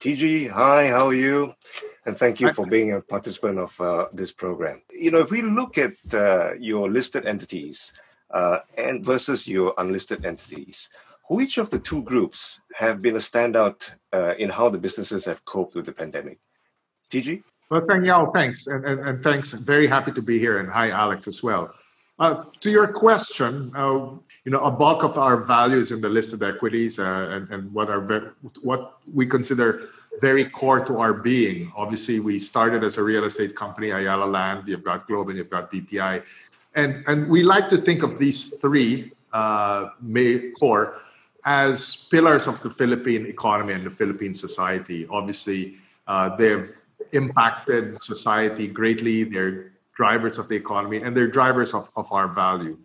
TG, hi, how are you? And thank you for being a participant of uh, this program. You know, if we look at uh, your listed entities uh, and versus your unlisted entities, which of the two groups have been a standout uh, in how the businesses have coped with the pandemic? TG? Well, thank you. All. Thanks. And, and, and, thanks. Very happy to be here. And hi, Alex, as well. Uh, to your question, uh, you know, a bulk of our values in the listed equities uh, and, and what are what we consider very core to our being. Obviously, we started as a real estate company, Ayala Land. You've got Globe and you've got BPI, and and we like to think of these three uh, core as pillars of the Philippine economy and the Philippine society. Obviously, uh, they've impacted society greatly. They're drivers of the economy and they're drivers of, of our value.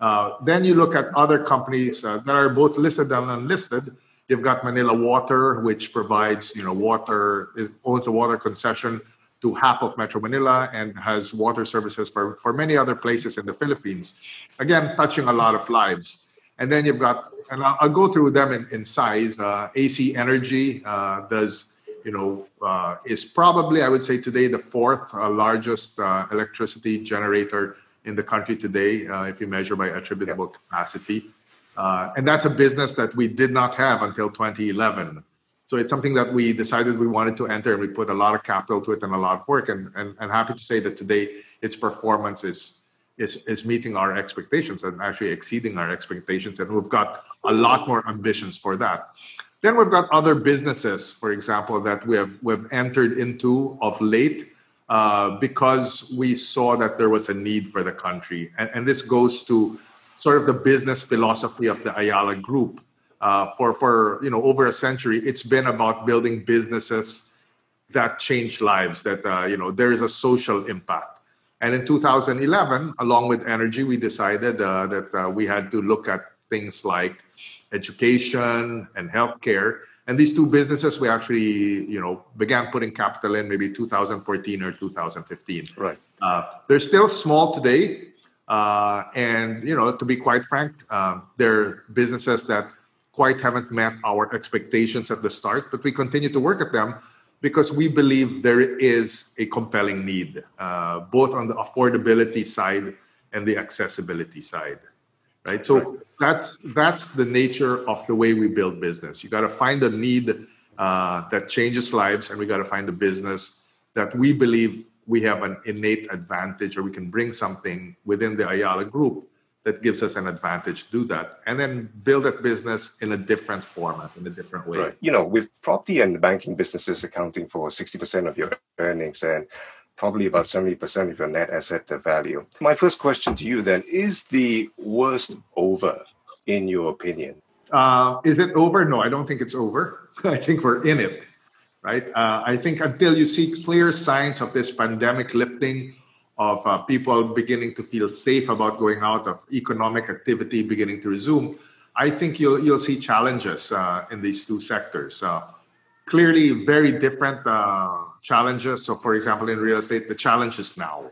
Uh, then you look at other companies uh, that are both listed and unlisted. You've got Manila Water, which provides, you know, water, is, owns a water concession to half of Metro Manila and has water services for, for many other places in the Philippines. Again, touching a lot of lives. And then you've got, and I'll, I'll go through them in, in size. Uh, AC Energy uh, does you know, uh, is probably, I would say today, the fourth largest electricity generator in the country today, uh, if you measure by attributable capacity. Uh, and that's a business that we did not have until 2011. So it's something that we decided we wanted to enter, and we put a lot of capital to it and a lot of work. And, and, and happy to say that today its performance is, is, is meeting our expectations and actually exceeding our expectations. And we've got a lot more ambitions for that. Then we've got other businesses, for example, that we have we've entered into of late uh, because we saw that there was a need for the country, and, and, this goes to sort of the business philosophy of the Ayala Group. Uh, for for you know over a century, it's been about building businesses that change lives. That uh, you know there is a social impact. And in 2011, along with energy, we decided uh, that uh, we had to look at things like education and healthcare. And these two businesses, we actually, you know, began putting capital in maybe 2014 or 2015. Right. Uh, they're still small today, uh, and you know, to be quite frank, uh, they're businesses that quite haven't met our expectations at the start. But we continue to work at them because we believe there is a compelling need, uh, both on the affordability side and the accessibility side right? So right. That's that's the nature of the way we build business. You got to find a need uh, that changes lives, and we got to find a business that we believe we have an innate advantage, or we can bring something within the Ayala Group that gives us an advantage to do that, and then build that business in a different format, in a different way. Right. You know, with property and banking businesses accounting for sixty percent of your earnings, and probably about 70% of your net asset value. My first question to you then is the worst over, in your opinion? Uh, is it over? No, I don't think it's over. I think we're in it, right? Uh, I think until you see clear signs of this pandemic lifting, of uh, people beginning to feel safe about going out, of economic activity beginning to resume, I think you'll you'll see challenges uh, in these two sectors. Uh, clearly, very different uh, challenges. So, for example, in real estate, the challenge is now,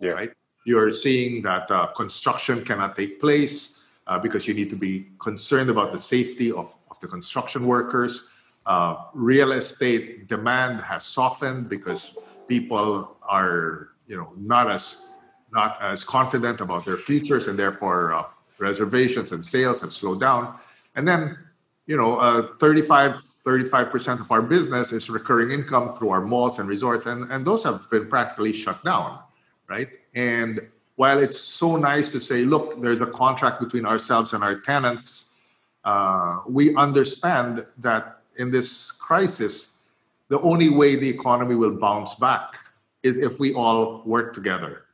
yeah. right? You're seeing that uh, construction cannot take place uh, because you need to be concerned about the safety of, of the construction workers. Uh, real estate demand has softened because people are, you know, not as not as confident about their futures, and therefore uh, reservations and sales have slowed down. And then, you know, uh, 35 35% of our business is recurring income through our malls and resorts, and, and those have been practically shut down, right? And while it's so nice to say, look, there's a contract between ourselves and our tenants, uh, we understand that in this crisis, the only way the economy will bounce back is if we all work together.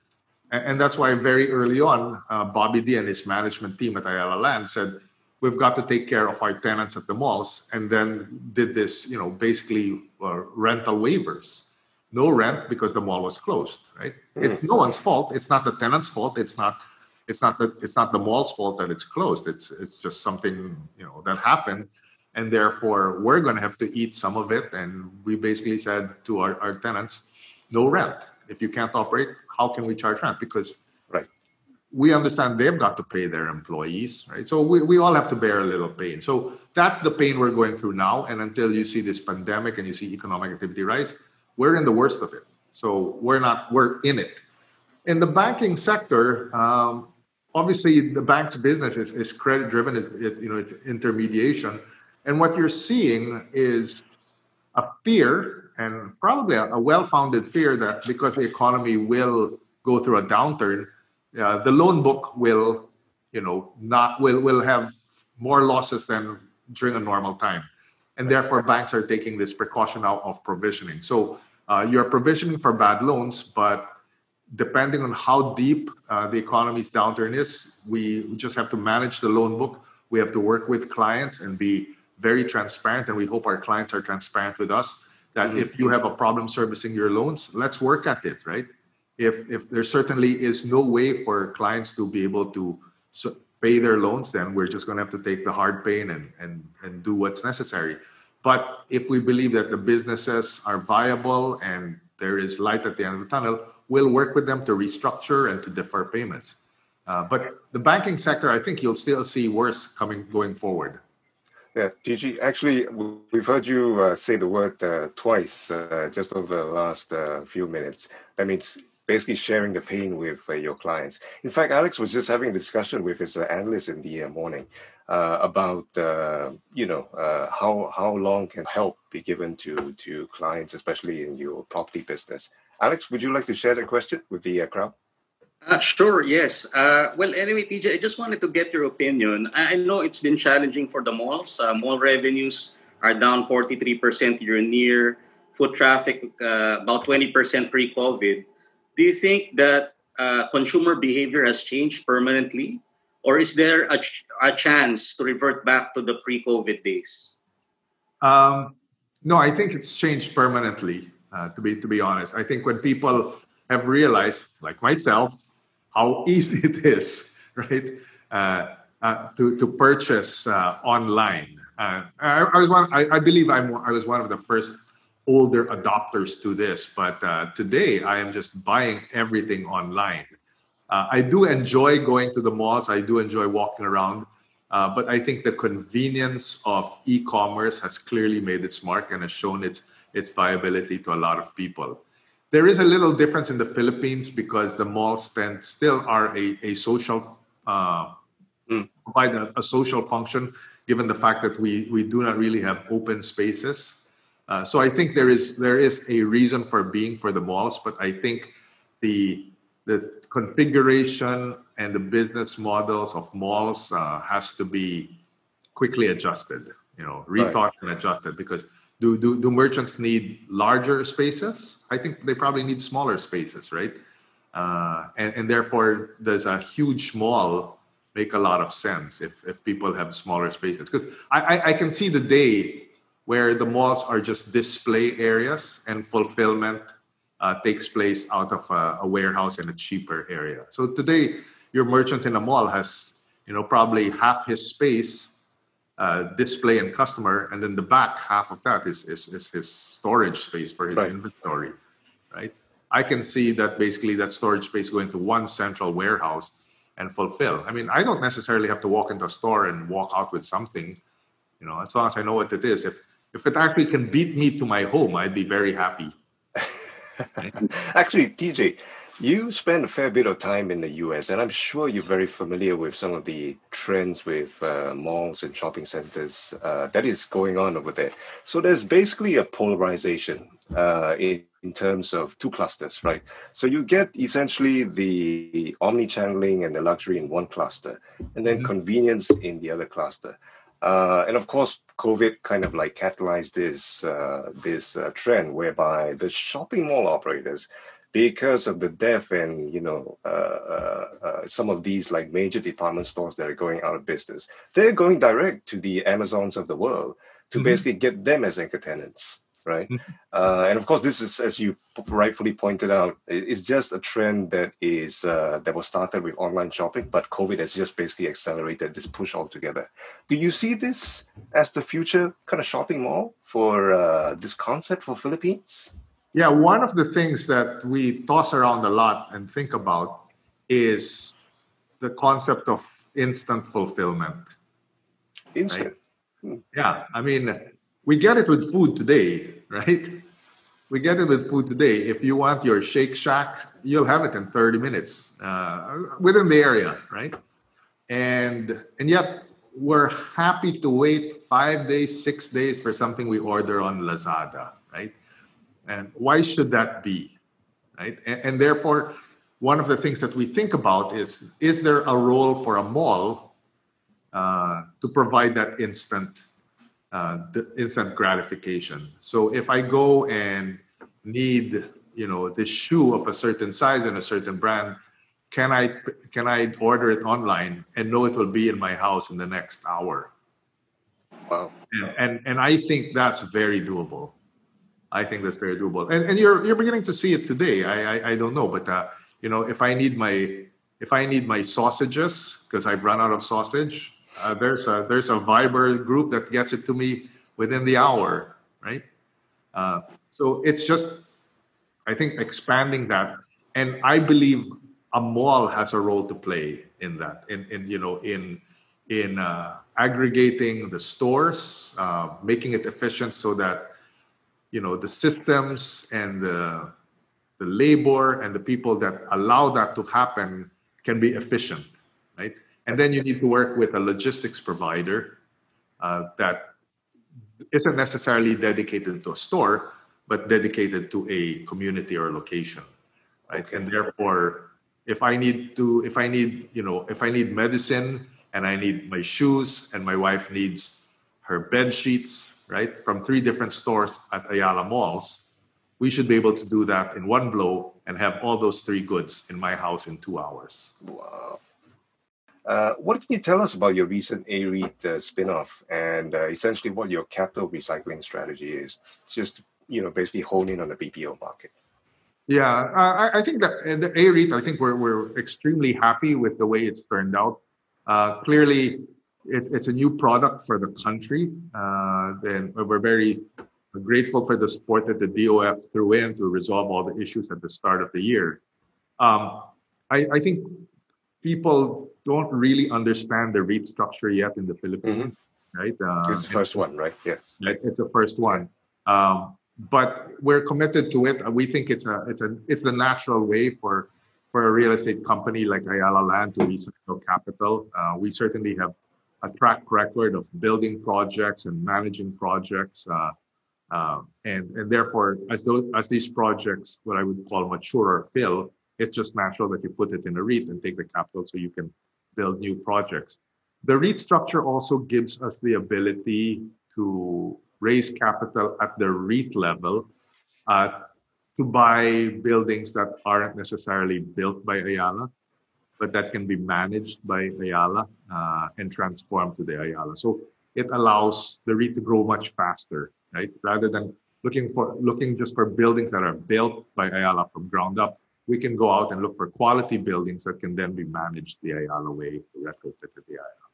And, and that's why very early on, uh, Bobby Dy and his management team at Ayala Land said, we've got to take care of our tenants at the malls and then did this you know basically uh, rental waivers. No rent because the mall was closed right? Mm. it's no one's fault. It's not the tenant's fault. It's not it's not the it's not the mall's fault that it's closed. It's it's just something you know that happened and therefore we're going to have to eat some of it and we basically said to our, our tenants no rent. If you can't operate how can we charge rent? Because we understand they've got to pay their employees, right? So we, we all have to bear a little pain. So that's the pain we're going through now. And until you see this pandemic and you see economic activity rise, we're in the worst of it. So we're not, we're in it. In the banking sector, um, obviously the bank's business is, is credit driven, it, it, you know, it's intermediation. And what you're seeing is a fear and probably a, a well-founded fear that because the economy will go through a downturn, uh, the loan book will, you know, not will will have more losses than during a normal time, and therefore banks are taking this precaution out of provisioning. So uh, you're provisioning for bad loans, but depending on how deep uh, the economy's downturn is, we just have to manage the loan book. We have to work with clients and be very transparent, and we hope our clients are transparent with us. That mm-hmm. if you have a problem servicing your loans, let's work at it, right? If if there certainly is no way for clients to be able to pay their loans, then we're just going to have to take the hard pain and and and do what's necessary. But if we believe that the businesses are viable and there is light at the end of the tunnel, we'll work with them to restructure and to defer payments. Uh, but the banking sector, I think you'll still see worse coming going forward. Yeah, Gigi, actually, we've heard you uh, say the word uh, twice uh, just over the last uh, few minutes. That means basically sharing the pain with uh, your clients. In fact, Alex was just having a discussion with his uh, analyst in the uh, morning uh, about uh, you know uh, how how long can help be given to to clients, especially in your property business. Alex, would you like to share that question with the crowd? sure. Yes. well, anyway, TJ, I just wanted to get your opinion. I know it's been challenging for the malls. mall revenues are down 43% year on year. Foot traffic about 20% pre-COVID do you think that uh, consumer behavior has changed permanently, or is there a, ch- a chance to revert back to the pre-COVID days? Um, no, I think it's changed permanently. Uh, to be to be honest, I think when people have realized, like myself, how easy it is, right, uh, uh to to purchase uh, online. Uh, I, I, was one. I, I believe I'm. I was one of the first older adopters to this, but uh, today I am just buying everything online. Uh, I do enjoy going to the malls, I do enjoy walking around, uh, but I think the convenience of e commerce has clearly made its mark and has shown its, its viability to a lot of people. There is a little difference in the Philippines because the malls spend, still are a, a social, uh, mm. provide a, a social function, given the fact that we, we do not really have open spaces uh, so I think there is there is a reason for being for the malls, but I think the the configuration and the business models of malls uh, has to be quickly adjusted. You know, rethought right. and adjusted because do, do do merchants need larger spaces? I think they probably need smaller spaces, right? Uh, and, and therefore, does a huge mall make a lot of sense if, if people have smaller spaces? Because I, I, I can see the day where the malls are just display areas and fulfillment uh, takes place out of a, a, warehouse in a cheaper area. So today, your merchant in a mall has, you know, probably half his space uh, display and customer, and then the back half of that is is, is his storage space for his right. inventory, right? I can see that basically that storage space going to one central warehouse and fulfill. I mean, I don't necessarily have to walk into a store and walk out with something, you know, as long as I know what it is. If if it actually can beat me to my home, I'd be very happy. actually, TJ, you spend a fair bit of time in the US, and I'm sure you're very familiar with some of the trends with uh, malls and shopping centers uh, that is going on over there. So there's basically a polarization uh, in, in terms of two clusters, right? So you get essentially the omni-channeling and the luxury in one cluster, and then mm-hmm. convenience in the other cluster. Uh, and of course, COVID kind of like catalyzed this uh, this uh, trend whereby the shopping mall operators, because of the death and you know uh, uh, uh, some of these like major department stores that are going out of business, they're going direct to the Amazons of the world to mm-hmm. basically get them as anchor tenants right? Mm-hmm. Uh, and of course, this is, as you rightfully pointed out, it's just a trend that is uh, that was started with online shopping, but COVID has just basically accelerated this push altogether. Do you see this as the future kind of shopping mall for uh, this concept for Philippines? Yeah, one of the things that we toss around a lot and think about is the concept of instant fulfillment. Instant. Right? Yeah, I mean, we get it with food today, right? We get it with food today. If you want your Shake Shack, you'll have it in 30 minutes uh, within the area, right? And and yet we're happy to wait five days, six days for something we order on Lazada, right? And why should that be, right? And, and therefore, one of the things that we think about is: is there a role for a mall uh, to provide that instant uh, instant gratification. So if I go and need, you know, this shoe of a certain size and a certain brand, can I can I order it online and know it will be in my house in the next hour? Wow. And and, and I think that's very doable. I think that's very doable. And and you're you're beginning to see it today. I I, I don't know, but uh, you know, if I need my if I need my sausages because I've run out of sausage, uh, there's a there's a Viber group that gets it to me within the hour, right? Uh, so it's just, I think, expanding that, and I believe a mall has a role to play in that, in, in you know, in in uh, aggregating the stores, uh, making it efficient so that you know the systems and the the labor and the people that allow that to happen can be efficient, right? And then you need to work with a logistics provider uh, that isn't necessarily dedicated to a store, but dedicated to a community or location, right? Okay. And therefore, if I need to, if I need, you know, if I need medicine and I need my shoes and my wife needs her bed sheets, right, from three different stores at Ayala malls, we should be able to do that in one blow and have all those three goods in my house in two hours. Wow. Uh, what can you tell us about your recent A-REIT uh, spin-off and uh, essentially what your capital recycling strategy is? Just, you know, basically honing on the BPO market. Yeah, I, I, think that uh, the A-REIT, I think we're, we're extremely happy with the way it's turned out. Uh, clearly, it, it's a new product for the country. and we're very grateful for the support that the DOF threw in to resolve all the issues at the start of the year. Um, I, I think people don't really understand the REIT structure yet in the Philippines, mm-hmm. right? Uh, it's the first one, right? Yes. Right, it's the first one. Um, but we're committed to it. We think it's a it's a it's the natural way for for a real estate company like Ayala Land to recycle capital. Uh, we certainly have a track record of building projects and managing projects, uh, uh, and and therefore, as those as these projects, what I would call mature or fill, it's just natural that you put it in a REIT and take the capital so you can build new projects. The REIT structure also gives us the ability to raise capital at the REIT level uh, to buy buildings that aren't necessarily built by Ayala, but that can be managed by Ayala uh, and transformed to the Ayala. So it allows the REIT to grow much faster, right? Rather than looking for looking just for buildings that are built by Ayala from ground up, we can go out and look for quality buildings that can then be managed the Ayala way, retrofitted the Ayala.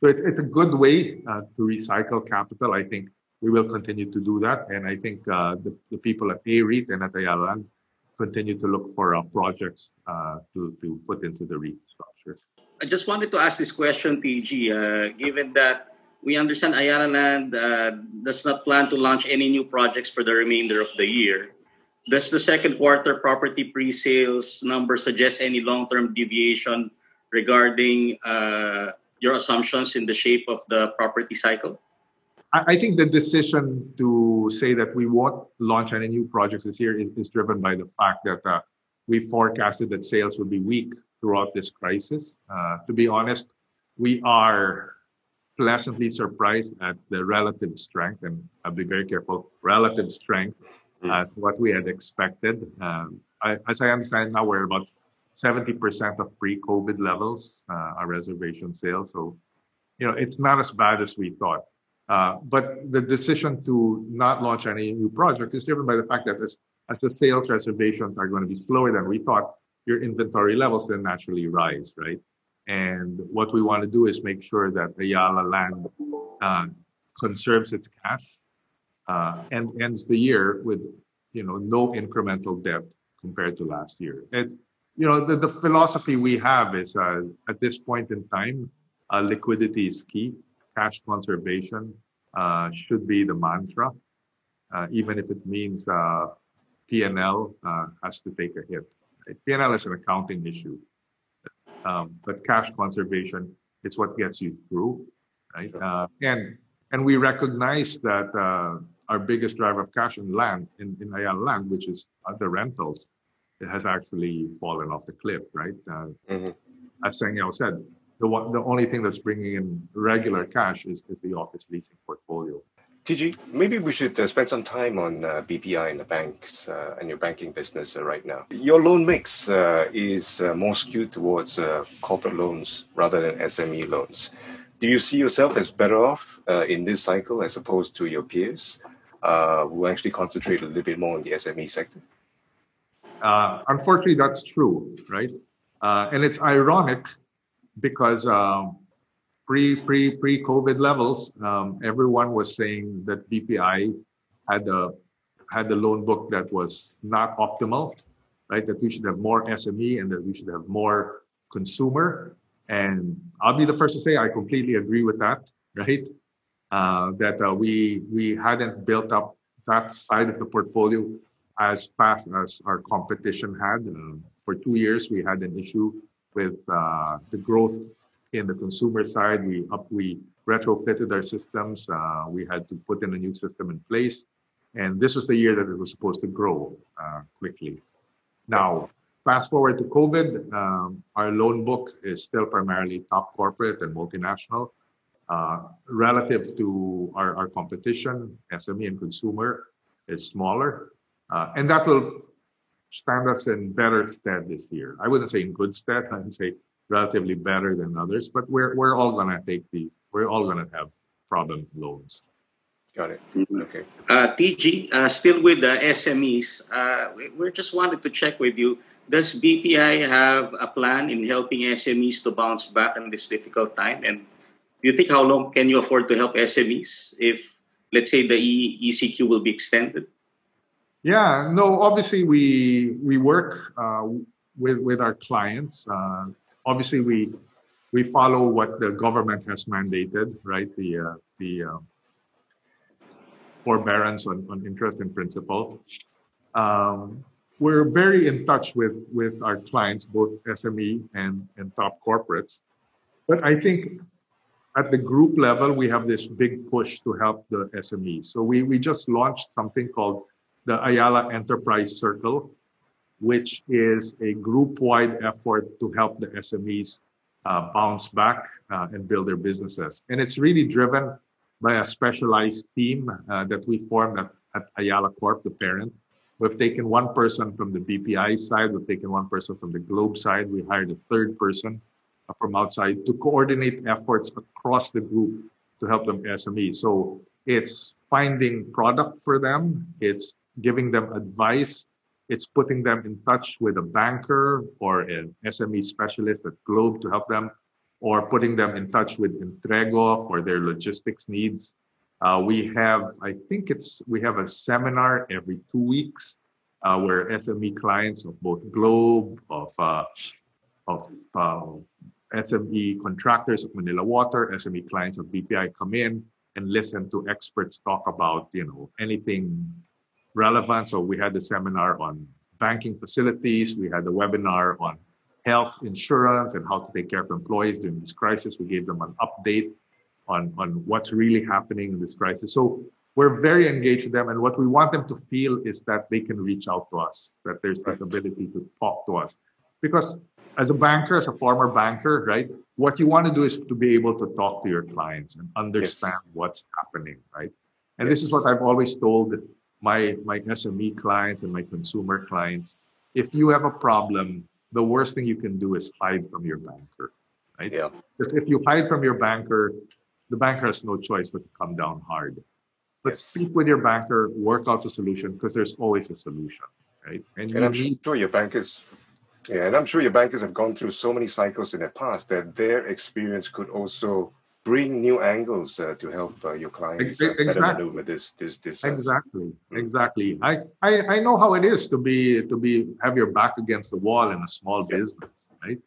So it, it's a good way uh, to recycle capital. I think we will continue to do that. And I think uh, the, the, people at A-REIT and at Ayala continue to look for uh, projects uh, to, to put into the REIT structure. I just wanted to ask this question, TG, uh, given that we understand Ayala Land uh, does not plan to launch any new projects for the remainder of the year. Does the second quarter property pre-sales number suggest any long-term deviation regarding uh, your assumptions in the shape of the property cycle? I think the decision to say that we won't launch any new projects this year is, is driven by the fact that uh, we forecasted that sales would be weak throughout this crisis. Uh, to be honest, we are pleasantly surprised at the relative strength, and I'll be very careful, relative strength mm. uh, what we had expected. Um, I, as I understand now, we're about 70% of pre-COVID levels, uh, our reservation sales. So, you know, it's not as bad as we thought. Uh, but the decision to not launch any new project is driven by the fact that as, as the sales reservations are going to be slower than we thought, your inventory levels then naturally rise, right? And what we want to do is make sure that Ayala Land uh, conserves its cash uh, and ends the year with you know no incremental debt compared to last year. And you know, the, the philosophy we have is uh, at this point in time, uh, liquidity is key. Cash conservation uh, should be the mantra, uh, even if it means uh, P&L uh, has to take a hit. P&L is an accounting issue, um, but cash conservation is what gets you through, right? Uh, and and we recognize that uh, our biggest driver of cash in land, in, in Ayala land, which is the rentals, it has actually fallen off the cliff, right? Uh, mm-hmm. As Sengyao said, the one, the only thing that's bringing in regular cash is, is the office leasing portfolio. TG, maybe we should uh, spend some time on uh, BPI and the banks uh, and your banking business uh, right now. Your loan mix uh, is uh, more skewed towards corporate loans rather than SME loans. Do you see yourself as better off in this cycle as opposed to your peers who actually concentrate a little bit more on the SME sector? unfortunately, that's true, right? and it's ironic because um, pre pre pre COVID levels, um, everyone was saying that BPI had a had the loan book that was not optimal, right? That we should have more SME and that we should have more consumer. And I'll be the first to say I completely agree with that, right? Uh, that uh, we we hadn't built up that side of the portfolio as fast as our competition had. Uh, for two years, we had an issue with uh, the growth in the consumer side, we up we retrofitted our systems. Uh, we had to put in a new system in place, and this was the year that it was supposed to grow quickly. Now, fast forward to COVID, um, our loan book is still primarily top corporate and multinational. Uh, relative to our, our competition, SME and consumer is smaller, uh, and that will stand us in better stead this year. I wouldn't say in good stead. I would say relatively better than others, but we're we're all gonna take these. We're all gonna have problem loans. Got it. Mm-hmm. Okay. Uh, TG, uh, still with the SMEs, uh, we just wanted to check with you. Does BPI have a plan in helping SMEs to bounce back in this difficult time? And do you think how long can you afford to help SMEs if, let's say, the ECQ will be extended? Yeah, no. Obviously, we we work uh, with with our clients. Uh, obviously we we follow what the government has mandated, right? The uh, the uh, forbearance on, on interest and principal. Um, we're very in touch with with our clients, both SME and and top corporates. But I think at the group level, we have this big push to help the SMEs. So we we just launched something called the Ayala Enterprise Circle, which is a group-wide effort to help the SMEs uh, bounce back uh, and build their businesses. And it's really driven by a specialized team uh, that we formed at, at Ayala Corp, the parent. We've taken one person from the BPI side, we've taken one person from the Globe side, we hired a third person from outside to coordinate efforts across the group to help them SME. So it's finding product for them, it's giving them advice, it's putting them in touch with a banker or an SME specialist at Globe to help them, or putting them in touch with Entrego for their logistics needs. Uh, we have, I think it's, we have a seminar every two weeks uh, where SME clients of both Globe, of, uh, of uh, SME contractors of Manila Water, SME clients of BPI come in and listen to experts talk about, you know, anything relevant. So we had the seminar on banking facilities. We had the webinar on health insurance and how to take care of employees during this crisis. We gave them an update on, on what's really happening in this crisis. So we're very engaged with them. And what we want them to feel is that they can reach out to us, that there's this ability to talk to us. Because as a banker, as a former banker, right, what you want to do is to be able to talk to your clients and understand yes. what's happening, right? And yes. this is what I've always told my my SME clients and my consumer clients, if you have a problem, the worst thing you can do is hide from your banker, right? Yeah. Because if you hide from your banker, the banker has no choice but to come down hard. But yes. speak with your banker, work out a solution because there's always a solution, right? And, and I'm need... sure your bankers, yeah, and I'm sure your bankers have gone through so many cycles in the past that their experience could also bring new angles uh, to help uh, your clients uh, better maneuver this this this. Uh, exactly, mm. exactly. I, I I know how it is to be to be have your back against the wall in a small business, right?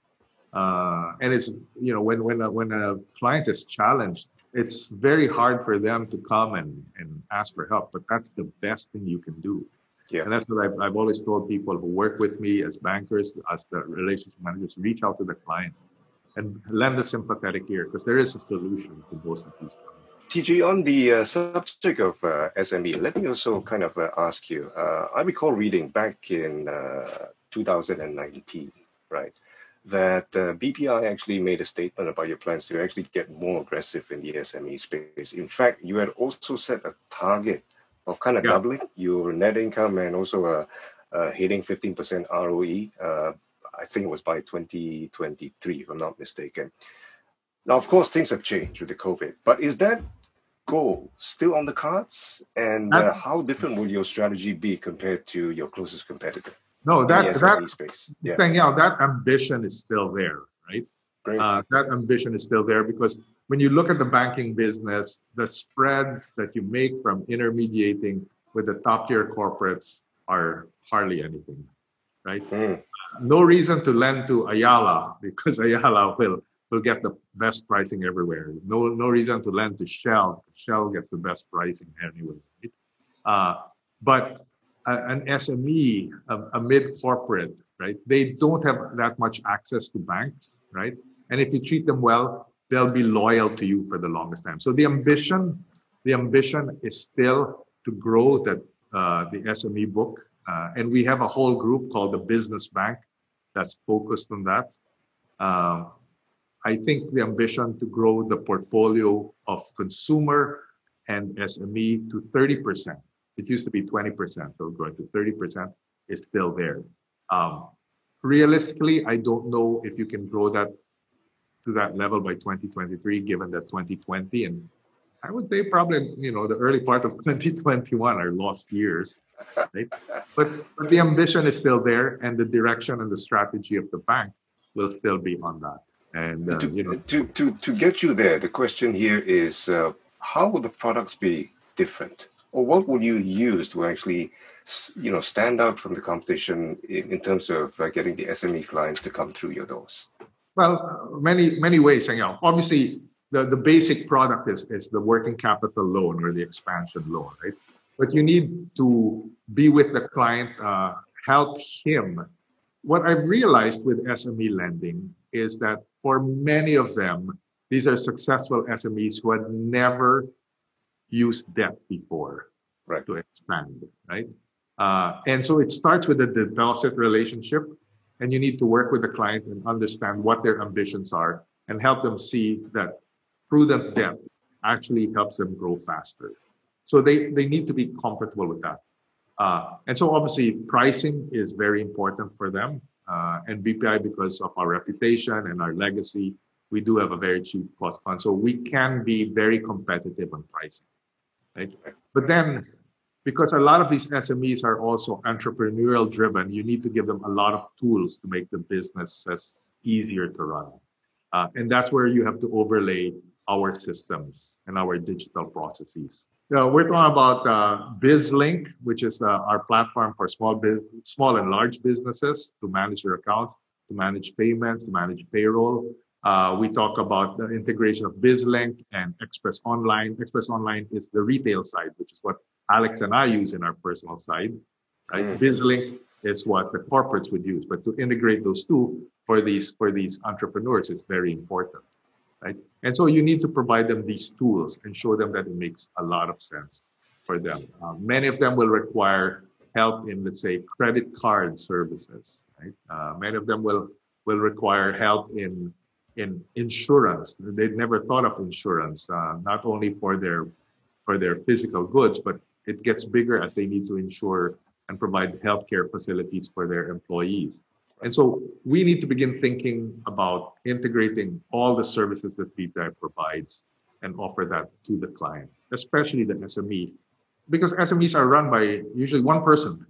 Uh, and it's you know when when a, when a client is challenged, it's very hard for them to come and and ask for help. But that's the best thing you can do. Yeah. And that's what I've, I've always told people who work with me as bankers, as the relationship managers, reach out to the client and lend a sympathetic ear because there is a solution to most of these problems. TG, on the uh, subject of uh, SME, let me also kind of uh, ask you. Uh, I recall reading back in uh, 2019, right, that uh, BPI actually made a statement about your plans to actually get more aggressive in the SME space. In fact, you had also set a target of kind of yeah. doubling your net income and also uh, uh, hitting 15% ROE. Uh, I think it was by 2023, if I'm not mistaken. Now, of course, things have changed with the COVID, but is that goal still on the cards? And uh, how different will your strategy be compared to your closest competitor? No, that that space. Yeah. Saying, yeah, that ambition is still there, right? Uh, that ambition is still there because when you look at the banking business, the spreads that you make from intermediating with the top tier corporates are hardly anything, right? Mm. No reason to lend to Ayala because Ayala will will get the best pricing everywhere. No no reason to lend to Shell. Shell gets the best pricing anyway. Right? Uh, but an SME, a, a mid corporate, right? They don't have that much access to banks, right? And if you treat them well, they'll be loyal to you for the longest time. So the ambition, the ambition is still to grow that uh, the SME book, uh, and we have a whole group called the Business Bank that's focused on that. Uh, I think the ambition to grow the portfolio of consumer and SME to 30%. It used to be 20%, so going to 30% is still there. Um, realistically, I don't know if you can grow that to that level by 2023, given that 2020 and I would say probably you know the early part of 2021 are lost years, right? but but the ambition is still there, and the direction and the strategy of the bank will still be on that. And uh, to, you know, to to to get you there, the question here is uh, how will the products be different, or what will you use to actually you know stand out from the competition in, in terms of uh, getting the SME clients to come through your doors? Well, many many ways. And, you know, obviously, the, the basic product is, is the working capital loan or the expansion loan, right? But you need to be with the client, uh, help him. What I've realized with SME lending is that for many of them, these are successful SMEs who had never used debt before right. to expand, right? Uh, and so it starts with a deposit relationship and you need to work with the client and understand what their ambitions are and help them see that prudent debt actually helps them grow faster. So they, they need to be comfortable with that. Uh, and so obviously pricing is very important for them. Uh, and BPI, because of our reputation and our legacy, we do have a very cheap cost fund. So we can be very competitive on pricing. Right? But then because a lot of these SMEs are also entrepreneurial driven, you need to give them a lot of tools to make the businesses easier to run. Uh, and that's where you have to overlay our systems and our digital processes. So we're talking about uh, BizLink, which is uh, our platform for small, biz- small and large businesses to manage their account, to manage payments, to manage payroll. Uh, we talk about the integration of BizLink and Express Online. Express Online is the retail side, which is what Alex and I use in our personal side, right? Mm. BizLink is what the corporates would use, but to integrate those two for these for these entrepreneurs is very important, right? And so you need to provide them these tools and show them that it makes a lot of sense for them. Uh, many of them will require help in, let's say, credit card services, right? Uh, many of them will will require help in in insurance. They've never thought of insurance, uh, not only for their for their physical goods, but it gets bigger as they need to ensure and provide healthcare facilities for their employees. And so we need to begin thinking about integrating all the services that BPI provides and offer that to the client, especially the SME, because SMEs are run by usually one person,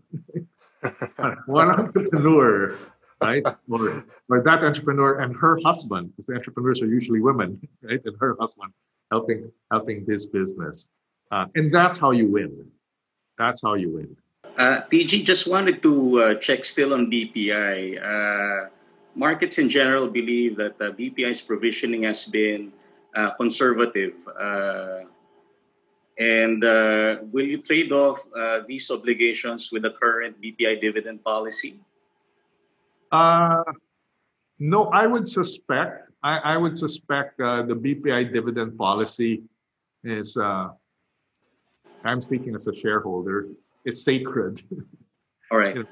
one entrepreneur right? or, or that entrepreneur and her husband, because the entrepreneurs are usually women, right? And her husband helping helping this business, uh, and that's how you win. That's how you win. Uh, TG, just wanted to uh, check still on BPI. Uh, markets in general believe that uh, BPI's provisioning has been uh, conservative. Uh, and uh, will you trade off uh, these obligations with the current BPI dividend policy? Uh, no, I would suspect. I, I would suspect uh, the BPI dividend policy is. I'm speaking as a shareholder. Is sacred. All right.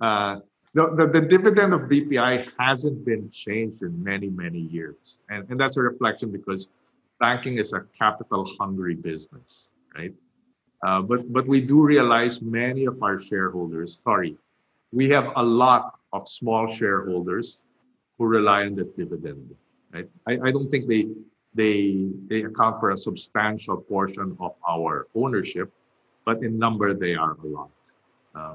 Uh, the, the, the, dividend of BPI hasn't been changed in many, many years. And, and that's a reflection because banking is a capital hungry business, right? Uh, but, but we do realize many of our shareholders, sorry, we have a lot of small shareholders who rely on the dividend, right? I, I don't think they, they, they account for a substantial portion of our ownership, but in number, they are a lot. Uh,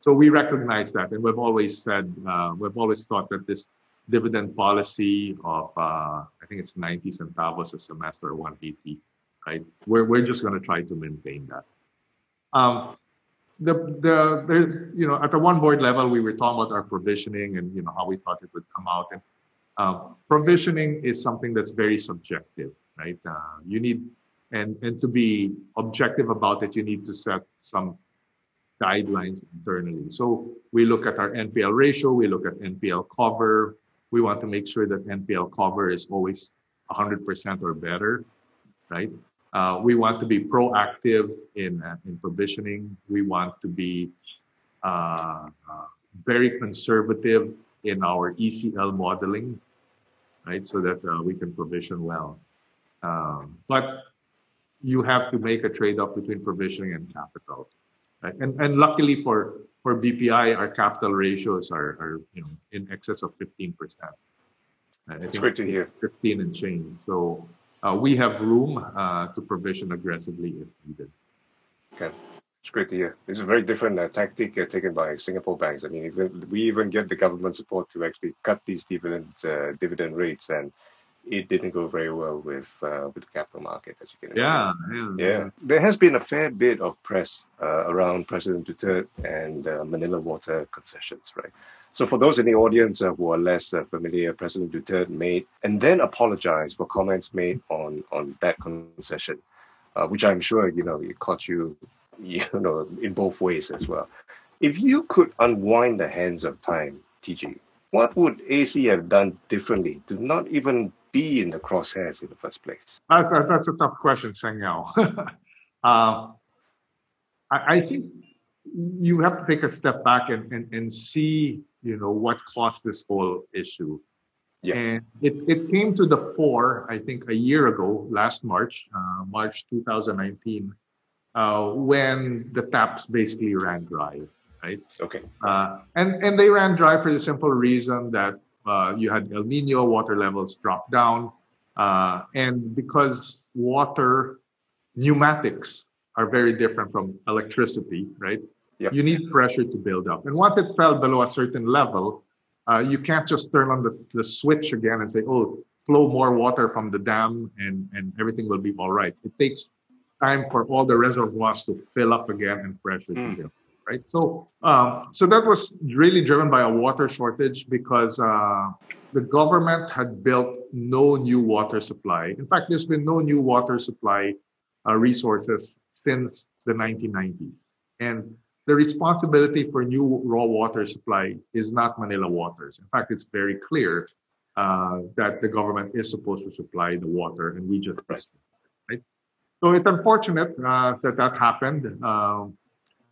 so we recognize that, and we've always said, uh, we've always thought that this dividend policy of, uh, I think it's 90 centavos a semester, 180, right? We're, we're just going to try to maintain that. Um, the, the, the, you know, at the one board level, we were talking about our provisioning and, you know, how we thought it would come out. And um, provisioning is something that's very subjective, right? Uh, you need, and, and to be objective about it, you need to set some guidelines internally. So we look at our NPL ratio, we look at NPL cover, we want to make sure that NPL cover is always 100% or better, right? Uh, we want to be proactive in, uh, in provisioning. We want to be uh, uh very conservative in our ECL modeling, right? So that uh, we can provision well. Um, but you have to make a trade-off between provisioning and capital. Right? And, and luckily for for BPI, our capital ratios are, are you know in excess of 15%. It's great to hear. 15 and change. So uh, we have room uh, to provision aggressively if needed. Okay. It's great to hear. It's a very different uh, tactic uh, taken by Singapore banks. I mean, even, we even get the government support to actually cut these dividend uh, dividend rates, and it didn't go very well with uh, with the capital market, as you can imagine. Yeah, yeah. There has been a fair bit of press uh, around President Duterte and uh, Manila Water concessions, right? So for those in the audience uh, who are less uh, familiar, President Duterte made and then apologized for comments made on on that concession, uh, which I'm sure you know it caught you, you know, in both ways as well. If you could unwind the hands of time, TG, what would AC have done differently to not even be in the crosshairs in the first place? That, that, that's a tough question, Yao. uh, I, I, think you have to take a step back and, and, and see, you know, what caused this whole issue. Yeah. And it, it came to the fore, I think, a year ago, last March, uh, March 2019, uh, when the taps basically ran dry, right? Okay. Uh, and, and they ran dry for the simple reason that uh, you had El Nino, water levels drop down. Uh, and because water pneumatics are very different from electricity, right? Yep. You need pressure to build up. And once it fell below a certain level, uh, you can't just turn on the, the switch again and say, oh, flow more water from the dam and, and everything will be all right. It takes time for all the reservoirs to fill up again and pressure mm. build right? So, um, so that was really driven by a water shortage because uh, the government had built no new water supply. In fact, there's been no new water supply uh, resources since the 1990s, and the responsibility for new raw water supply is not Manila Waters. In fact, it's very clear uh, that the government is supposed to supply the water, and we just. So it's unfortunate uh, that that happened. Um,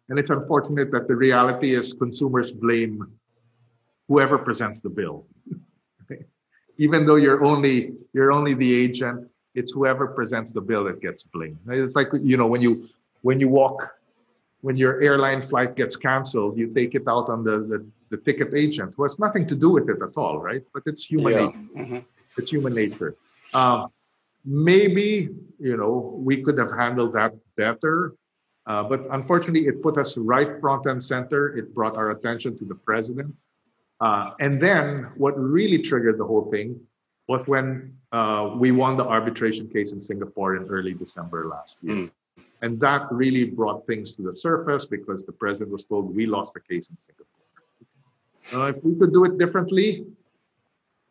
and it's unfortunate that the reality is consumers blame whoever presents the bill. Even though you're only you're only the agent, it's whoever presents the bill that gets blamed. It's like you know when you when you walk when your airline flight gets canceled, you take it out on the, the, the ticket agent who has nothing to do with it at all, right? But it's human yeah. nature. Mm-hmm. It's human nature. Um, maybe you know we could have handled that better uh, but unfortunately, it put us right front and center. It brought our attention to the president. Uh, and then what really triggered the whole thing was when uh, we won the arbitration case in Singapore in early December last year. Mm. And that really brought things to the surface because the president was told we lost the case in Singapore. If we could do it differently,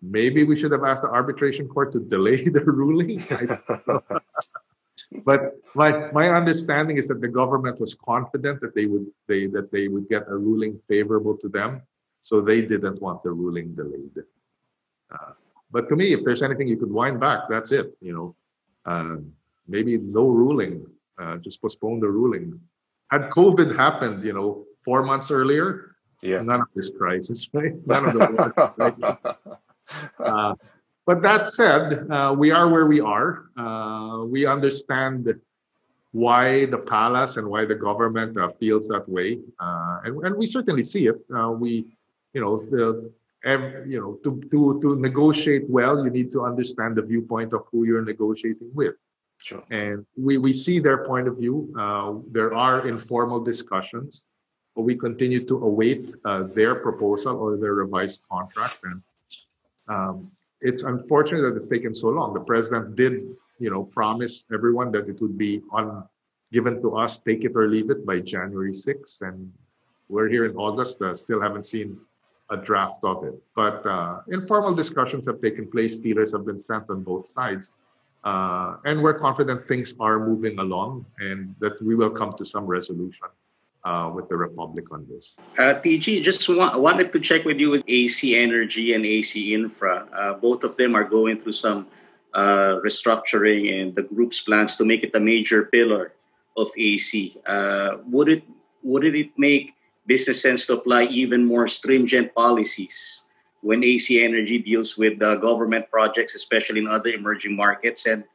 maybe we should have asked the arbitration court to delay the ruling. but my my understanding is that the government was confident that they would they that they would get a ruling favorable to them, so they didn't want the ruling delayed. Uh, but to me, if there's anything you could wind back, that's it. You know, uh, maybe no ruling, uh, just postpone the ruling. Had COVID happened, you know, four months earlier, yeah. none of this crisis, right? None of the. uh, but that said, uh, we are where we are. Uh, we understand why the palace and why the government uh, feels that way, uh, and, and, we certainly see it. Uh, we, you know, the, you know, to, to to negotiate well, you need to understand the viewpoint of who you're negotiating with. Sure. And we, we see their point of view. Uh, there are informal discussions, but we continue to await their proposal or their revised contract. And um, it's unfortunate that it's taken so long. The president did, you know, promise everyone that it would be on given to us, take it or leave it by January 6th, and we're here in August. Uh, still haven't seen a draft of it. But uh, informal discussions have taken place. Feelers have been sent on both sides. Uh, and we're confident things are moving along and that we will come to some resolution uh, with the Republic on this. Uh, TG, just wa- wanted to check with you with AC Energy and AC Infra. Uh, both of them are going through some uh, restructuring and the group's plans to make it a major pillar of AC. Uh, would it would it make business sense to apply even more stringent policies when AC Energy deals with government projects, especially in other emerging markets? And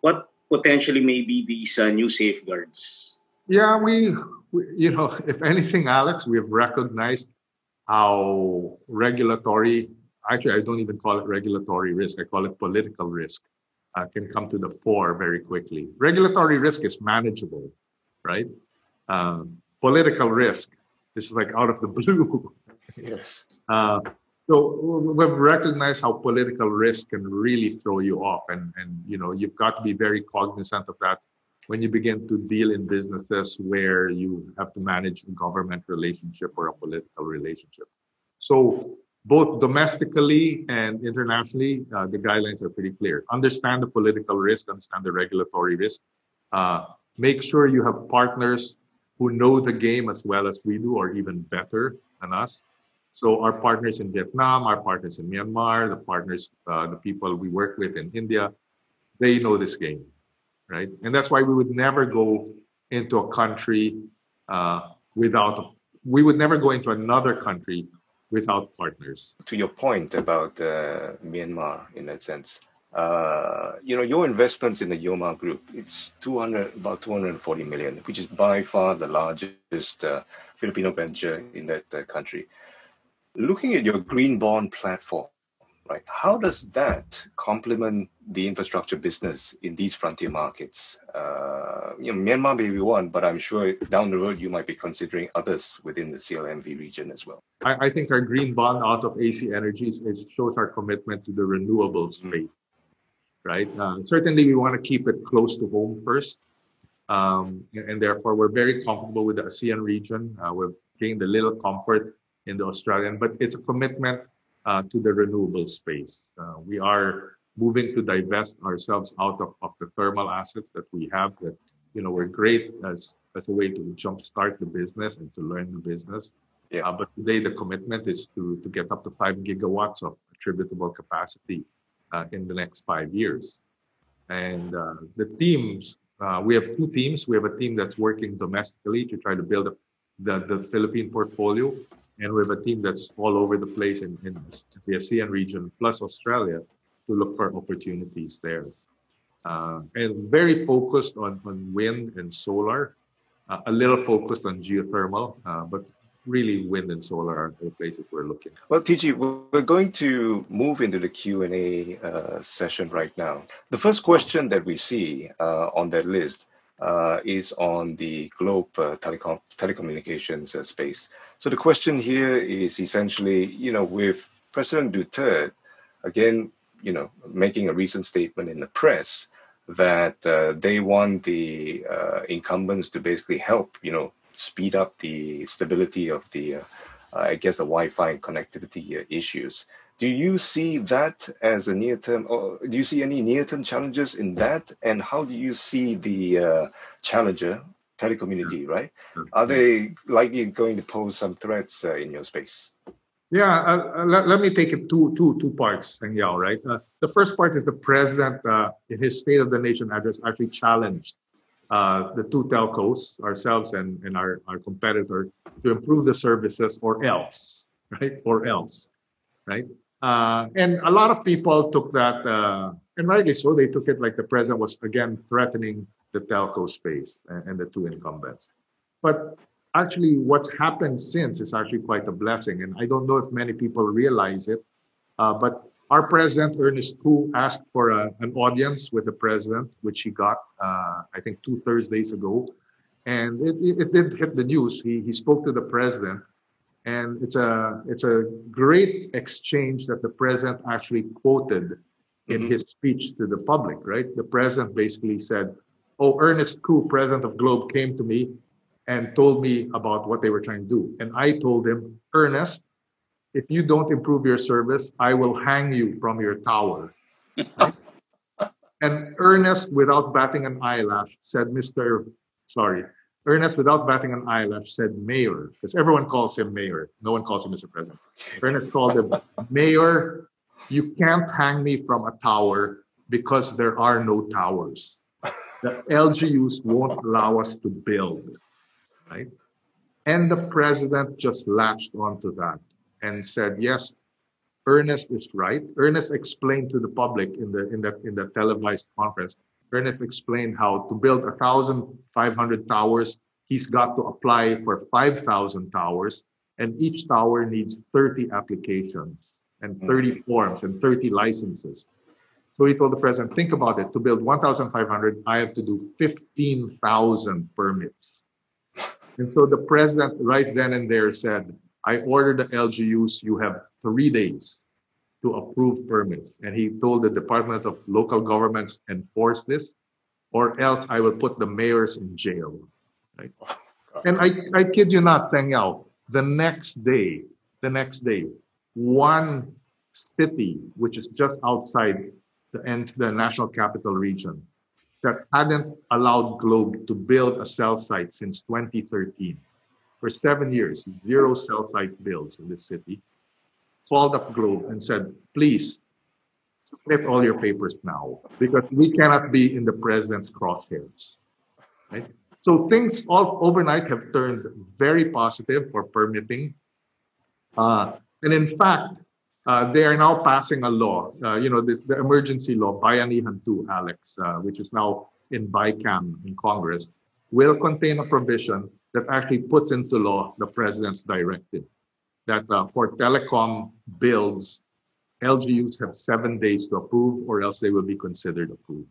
what potentially may be these uh, new safeguards? Yeah, we you know, if anything, Alex, we have recognized how regulatory, actually, I don't even call it regulatory risk, I call it political risk, uh, can come to the fore very quickly. Regulatory risk is manageable, right? Um, political risk This is like out of the blue. yes. Uh, so we've recognized how political risk can really throw you off, and and you know you've got to be very cognizant of that when you begin to deal in businesses where you have to manage a government relationship or a political relationship. So both domestically and internationally, uh, the guidelines are pretty clear. Understand the political risk, understand the regulatory risk. Uh, make sure you have partners who know the game as well as we do, or even better than us. So our partners in Vietnam, our partners in Myanmar, the partners, uh, the people we work with in India, they know this game right? And that's why we would never go into a country uh, without, we would never go into another country without partners. To your point about uh, Myanmar, in that sense, uh, you know, your investments in the Yoma Group, it's 200, about 240 million, which is by far the largest uh, Filipino venture in that uh, country. Looking at your green bond platform, right? How does that complement the infrastructure business in these frontier markets? Uh, you know, Myanmar may be one, but I'm sure down the road you might be considering others within the CLMV region as well. I, I think our green bond out of AC Energies it shows our commitment to the renewable mm. space, mm right? Uh, certainly, we want to keep it close to home first. Um, and therefore, we're very comfortable with the ASEAN region. Uh, we've gained a little comfort in the Australian, but it's a commitment uh, to the renewable space. Uh, we are moving to divest ourselves out of, of the thermal assets that we have that, you know, we're great as, as a way to jumpstart the business and to learn the business. Yeah. Uh, but today the commitment is to, to get up to five gigawatts of attributable capacity uh, in the next five years. And uh, the teams, uh, we have two teams. We have a team that's working domestically to try to build up the, the Philippine portfolio and we have a team that's all over the place in, in the ASEAN region plus Australia to look for opportunities there. Uh, and very focused on, on wind and solar, uh, a little focused on geothermal, uh, but really wind and solar are the places we're looking. Well, TG, we're going to move into the Q&A uh, session right now. The first question that we see uh, on that list uh, is on the globe uh, telecom telecommunications uh, space. So the question here is essentially, you know, with President Duterte again, you know, making a recent statement in the press that uh, they want the uh, incumbents to basically help, you know, speed up the stability of the, uh, I guess, the Wi-Fi and connectivity issues. Do you see that as a near term, or do you see any near term challenges in that? And how do you see the uh, challenger telecommunity, right? Are they likely going to pose some threats uh, in your space? Yeah, uh, uh let, let, me take it two, two, two parts, Teng right? Uh, the first part is the president, uh, in his State of the Nation address, actually challenged uh, the two telcos, ourselves and, and our, our competitor, to improve the services or else, right? Or else, right? Uh, and a lot of people took that, uh, and rightly so, they took it like the president was again threatening the telco space and, and the two incumbents. But actually, what's happened since is actually quite a blessing. And I don't know if many people realize it, uh, but our president, Ernest Cu, asked for a, an audience with the president, which he got, uh, I think, two Thursdays ago. And it, it, it did hit the news. He, he spoke to the president and it's a it's a great exchange that the president actually quoted in mm-hmm. his speech to the public right? The president basically said oh ernest Cu, president of globe came to me and told me about what they were trying to do. And i told him ernest if you don't improve your service i will hang you from your tower. And ernest without batting an eyelash said mr sorry Ernest, without batting an eyelash, said mayor, because everyone calls him mayor. No one calls him Mr. President. Ernest called him mayor. You can't hang me from a tower because there are no towers. The LGUs won't allow us to build, right? And the president just latched onto that and said, yes, Ernest is right. Ernest explained to the public in the in that in the televised conference Ernest explained how to build 1,500 towers, he's got to apply for 5,000 towers, and each tower needs 30 applications and mm. 30 forms and 30 licenses. So he told the president, think about it. To build 1,500, I have to do 15,000 permits. And so the president right then and there said, I order the LGUs, you have three days to approve permits. And he told the Department of Local Governments enforce this, or else I will put the mayors in jail. Right? Oh, and I, I kid you not, Teng Yao, the next day, the next day, one city, which is just outside the, end, the national capital region, that hadn't allowed Globe to build a cell site since 2013. For seven years, zero cell site builds in this city called up Globe and said, please submit all your papers now because we cannot be in the president's crosshairs. Right? So things all overnight have turned very positive for permitting. Uh, and in fact, uh, they are now passing a law, uh, you know, this the emergency law, Bayanihan 2, Alex, uh, which is now in BICAM in Congress, will contain a provision that actually puts into law the president's directive that uh, for telecom builds, LGUs have seven days to approve, or else they will be considered approved.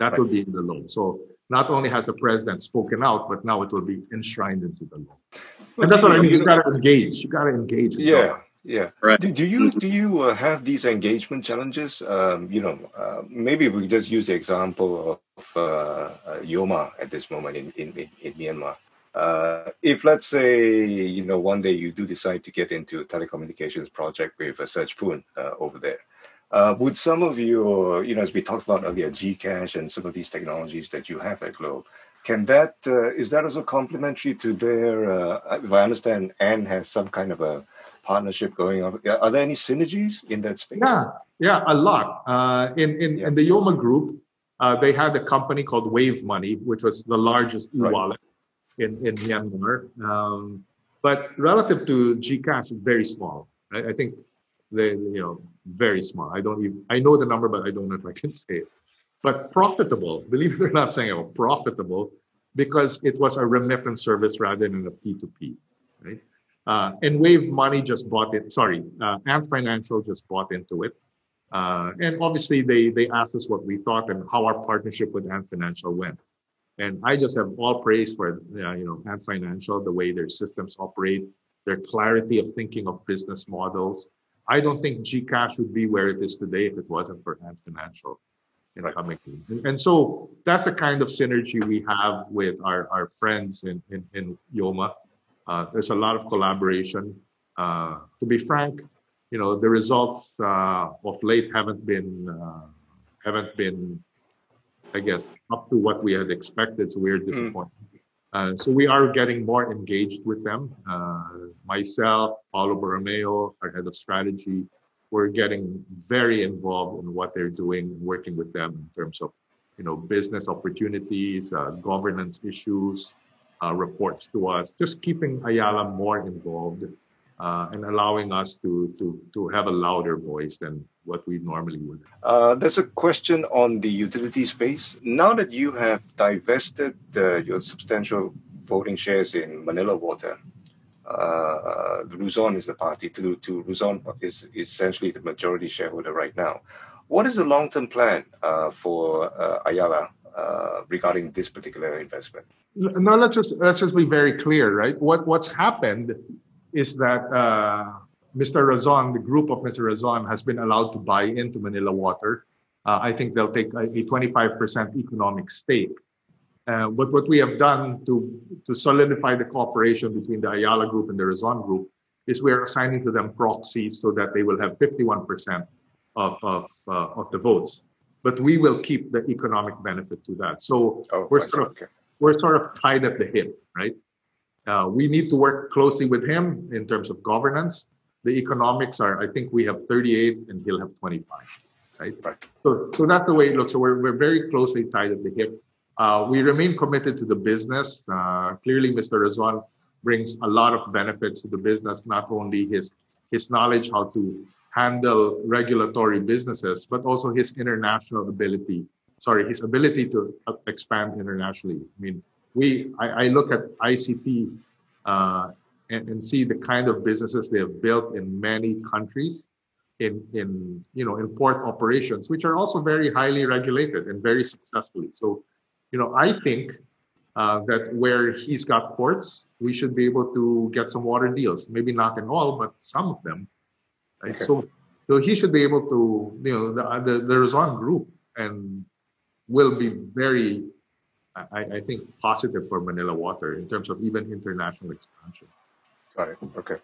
That right. will be in the law. So not only has the president spoken out, but now it will be enshrined into the law. and that's what I mean. You got to engage. You got to engage. Yeah. Yeah. Right. Do, do you do you uh, have these engagement challenges? Um, you know, uh, maybe we just use the example of uh, uh Yoma at this moment in, in, in Myanmar. Uh, if let's say you know one day you do decide to get into a telecommunications project with a Serge Pun uh, over there, uh, would some of your you know as we talked about earlier, Gcash and some of these technologies that you have at Globe, can that uh, is that also complementary to their? Uh, if I understand, Ant has some kind of a partnership going on. Are there any synergies in that space? Yeah, yeah, a lot. Uh, in in, yeah. in the Yoma group, they had a company called Wave Money, which was the largest e-wallet. Right in, in Myanmar. Um, but relative to GCash, it's very small. I, I think they, you know, very small. I don't even, I know the number, but I don't know if I can say it. But profitable, believe it or not, saying it, profitable because it was a remittance service rather than a P2P, right? Uh, and Wave Money just bought it. Sorry, uh, Ant Financial just bought into it. Uh, and obviously, they they asked us what we thought and how our partnership with Ant Financial went. And I just have all praise for uh, you know Ant Financial, the way their systems operate, their clarity of thinking of business models. I don't think GCash would be where it is today if it wasn't for Ant Financial in right. coming in. And so that's the kind of synergy we have with our, our friends in, in, in Yoma. Uh, there's a lot of collaboration. Uh, to be frank, you know, the results uh, of late haven't been uh, haven't been I guess, up to what we had expected. So we're hmm. disappointed. Mm. Uh, so we are getting more engaged with them. Uh, myself, Paolo Borromeo, our head of strategy, we're getting very involved in what they're doing, working with them in terms of, you know, business opportunities, uh, governance issues, uh, reports to us, just keeping Ayala more involved uh, and allowing us to, to, to have a louder voice than what we normally would. Uh, there's a question on the utility space. Now that you have divested uh, your substantial voting shares in Manila Water, uh, Razon is the party to, to Razon is, is essentially the majority shareholder right now. What is the long-term plan uh, for uh, Ayala uh, regarding this particular investment? No, let's just let's just be very clear, right? What what's happened is that uh, Mr. Razon, the group of Mr. Razon, has been allowed to buy into Manila Water. Uh, I think they'll take a, a 25% economic stake. Uh, but what we have done to, to solidify the cooperation between the Ayala Group and the Razon Group is we're assigning to them proxies so that they will have 51% of, of, uh, of the votes. But we will keep the economic benefit to that. So oh, we're, sort of, okay. we're sort of tied at the hip, right? Uh, we need to work closely with him in terms of governance. The economics are, I think we have 38 and he'll have 25, right? right. So, so that's the way it looks. So we're, we're very closely tied at the hip. Uh, we remain committed to the business. Uh, clearly, Mr. Razon brings a lot of benefits to the business, not only his, his knowledge how to handle regulatory businesses, but also his international ability. Sorry, his ability to uh, expand internationally. I mean, we I, I look at ICT uh, and, and, see the kind of businesses they have built in many countries in in you know in port operations, which are also very highly regulated and very successfully. So, you know, I think uh, that where he's got ports, we should be able to get some water deals. Maybe not in all, but some of them. Right? Okay. So, so he should be able to, you know, the the, the Razon group and will be very I, I think positive for Manila Water in terms of even international expansion. Got it. Okay.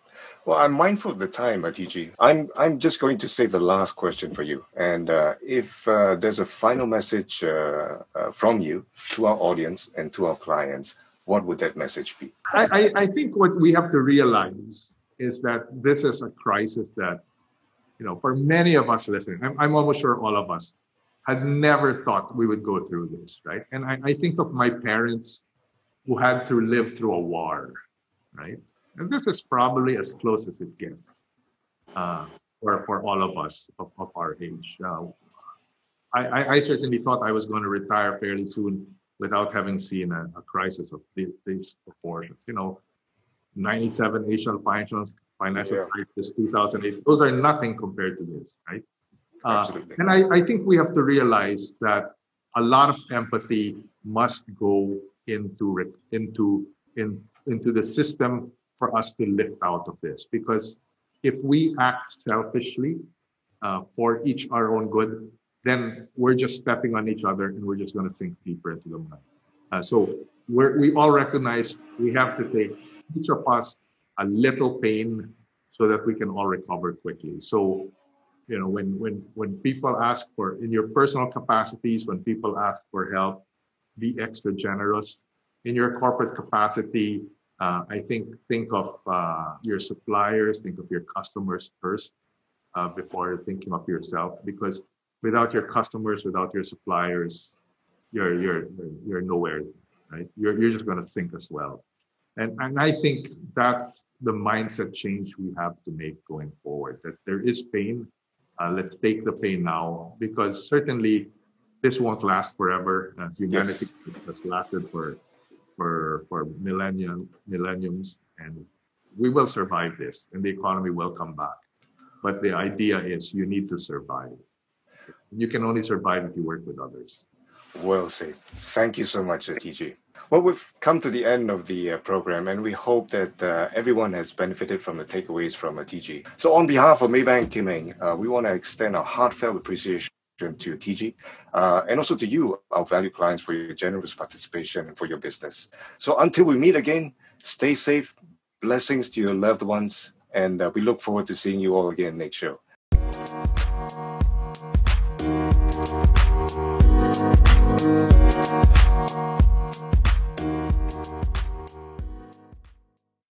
Well, I'm mindful of the time, TG. I'm I'm just going to say the last question for you, and uh, if uh, there's a final message uh, uh from you to our audience and to our clients, what would that message be? I, I, I think what we have to realize is that this is a crisis that, you know, for many of us listening, I'm, I'm almost sure all of us had never thought we would go through this, right? And I, I think of my parents who had to live through a war, right? And this is probably as close as it gets uh, for, for all of us of, of our age. Uh, I, I, certainly thought I was going to retire fairly soon without having seen a, a crisis of these, these, proportions. You know, 97 Asian financial, financial yeah. crisis, 2008, those are nothing compared to this, right? Uh, and I, I think we have to realize that a lot of empathy must go into into in, into the system for us to lift out of this. Because if we act selfishly uh, for each our own good, then we're just stepping on each other and we're just going to sink deeper into the mud. Uh, so we all recognize we have to take each of us a little pain so that we can all recover quickly. So you know when when when people ask for in your personal capacities when people ask for help be extra generous. In your corporate capacity uh, i think think of uh, your suppliers think of your customers first uh, before thinking of yourself because without your customers without your suppliers you're you're you're nowhere right? You're, you're just going to sink as well. And and i think that's the mindset change we have to make going forward that there is pain uh, let's take the pain now because certainly this won't last forever. Uh, humanity yes. has lasted for for for millennium millenniums, and we will survive this, and the economy will come back. But the idea is you need to survive. You can only survive if you work with others. Well said. Thank you so much, uh, TG. Well, we've come to the end of the uh, program, and we hope that uh, everyone has benefited from the takeaways from uh, TG. So, on behalf of Maybank Kim Eng, uh, we want to extend our heartfelt appreciation to TG uh, and also to you, our valued clients, for your generous participation and for your business. So, until we meet again, stay safe, blessings to your loved ones, and uh, we look forward to seeing you all again next show.